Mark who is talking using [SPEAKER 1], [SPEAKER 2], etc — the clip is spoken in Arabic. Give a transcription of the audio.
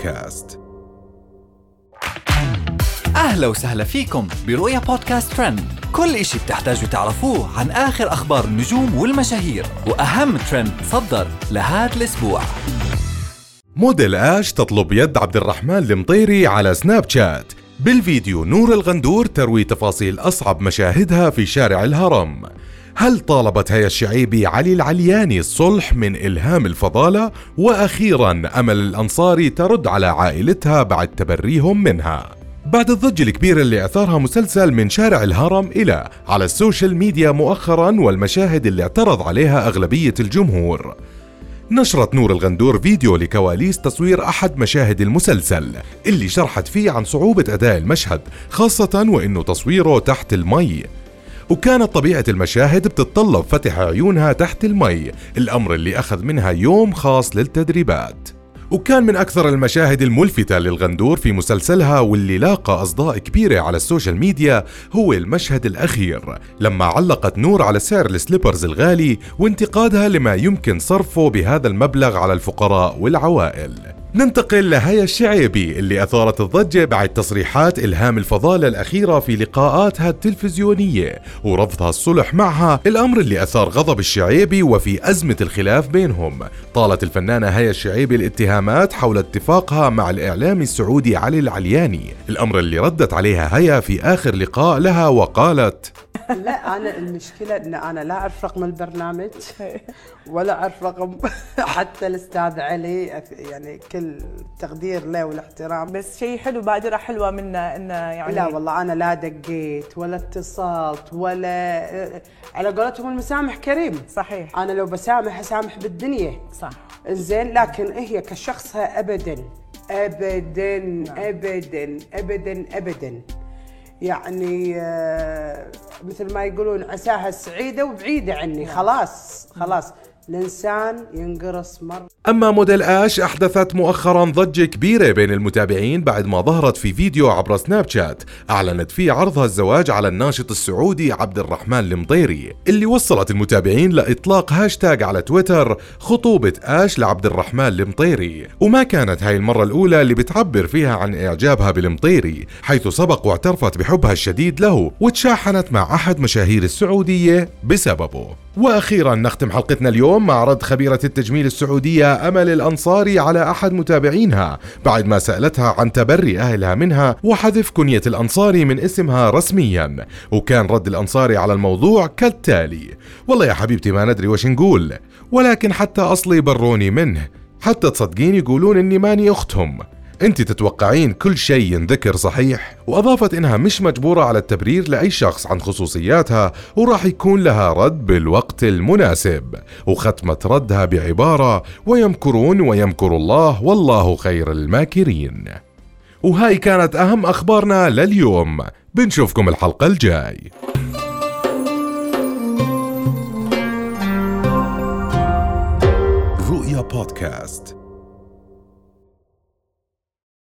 [SPEAKER 1] بودكاست.
[SPEAKER 2] أهلا وسهلا فيكم برؤيا بودكاست ترند. كل إشي بتحتاجوا تعرفوه عن آخر أخبار النجوم والمشاهير وأهم ترند صدر لهذا الأسبوع.
[SPEAKER 1] موديل آش تطلب يد عبد الرحمن المطيري على سناب شات. بالفيديو نور الغندور تروي تفاصيل أصعب مشاهدها في شارع الهرم. هل طالبت هيا الشعيبي علي العلياني الصلح من إلهام الفضالة؟ وأخيرا أمل الأنصاري ترد على عائلتها بعد تبريهم منها. بعد الضجة الكبيرة اللي أثارها مسلسل من شارع الهرم إلى على السوشيال ميديا مؤخرا والمشاهد اللي اعترض عليها أغلبية الجمهور. نشرت نور الغندور فيديو لكواليس تصوير أحد مشاهد المسلسل اللي شرحت فيه عن صعوبة أداء المشهد خاصة وإنه تصويره تحت المي. وكانت طبيعة المشاهد بتتطلب فتح عيونها تحت المي. الأمر اللي أخذ منها يوم خاص للتدريبات. وكان من أكثر المشاهد الملفتة للغندور في مسلسلها واللي لاقى أصداء كبيرة على السوشيال ميديا هو المشهد الأخير لما علقت نور على سعر ال slippers الغالي وانتقادها لما يمكن صرفه بهذا المبلغ على الفقراء والعوائل. ننتقل لهيا الشعيبي اللي أثارت الضجة بعد تصريحات إلهام الفضالة الأخيرة في لقاءاتها التلفزيونية ورفضها الصلح معها الأمر اللي أثار غضب الشعيبي وفي أزمة الخلاف بينهم. طالت الفنانة هيا الشعيبي الاتهامات حول اتفاقها مع الإعلامي السعودي علي العلياني. الأمر اللي ردت عليها هيا في آخر لقاء لها وقالت
[SPEAKER 3] لا أنا المشكلة إن أنا لا أعرف رقم البرنامج ولا أعرف رقم حتى الأستاذ علي يعني كل تقدير له والاحترام.
[SPEAKER 4] بس شيء حلو بادرة حلوة منا انه يعني
[SPEAKER 3] لا والله أنا لا دقيت ولا اتصلت ولا على قولتهم المسامح كريم.
[SPEAKER 4] صحيح.
[SPEAKER 3] أنا لو بسامح أسامح بالدنيا.
[SPEAKER 4] صح.
[SPEAKER 3] زين لكن هي كشخصها ابدا ابدا ابدا ابدا ابدا. يعني آه، مثل ما يقولون عساها سعيدة وبعيدة عني. خلاص خلاص. الانسان ينقرص مره
[SPEAKER 1] أما موديل آش أحدثت مؤخرا ضجة كبيرة بين المتابعين بعد ما ظهرت في فيديو عبر سناب شات أعلنت فيه عرضها الزواج على الناشط السعودي عبد الرحمن المطيري اللي وصلت المتابعين لإطلاق هاشتاج على تويتر خطوبة آش لعبد الرحمن المطيري. وما كانت هاي المرة الأولى اللي بتعبر فيها عن إعجابها بالمطيري حيث سبق واعترفت بحبها الشديد له وتشاحنت مع أحد مشاهير السعودية بسببه. وأخيرا نختم حلقتنا اليوم مع رد خبيرة التجميل السعودية أمل الانصاري على أحد متابعينها بعد ما سألتها عن تبري أهلها منها وحذف كنية الانصاري من اسمها رسميا وكان رد الانصاري على الموضوع كالتالي. والله يا حبيبتي ما ندري وش نقول ولكن حتى أصلي بروني منه حتى تصدقين يقولون إني ماني أختهم. انت تتوقعين كل شيء ينذكر صحيح وأضافت إنها مش مجبورة على التبرير لأي شخص عن خصوصياتها وراح يكون لها رد بالوقت المناسب وختمت ردها بعبارة ويمكرون ويمكر الله والله خير الماكرين وهاي كانت أهم أخبارنا لليوم بنشوفكم الحلقة الجاي. رؤيا بودكاست.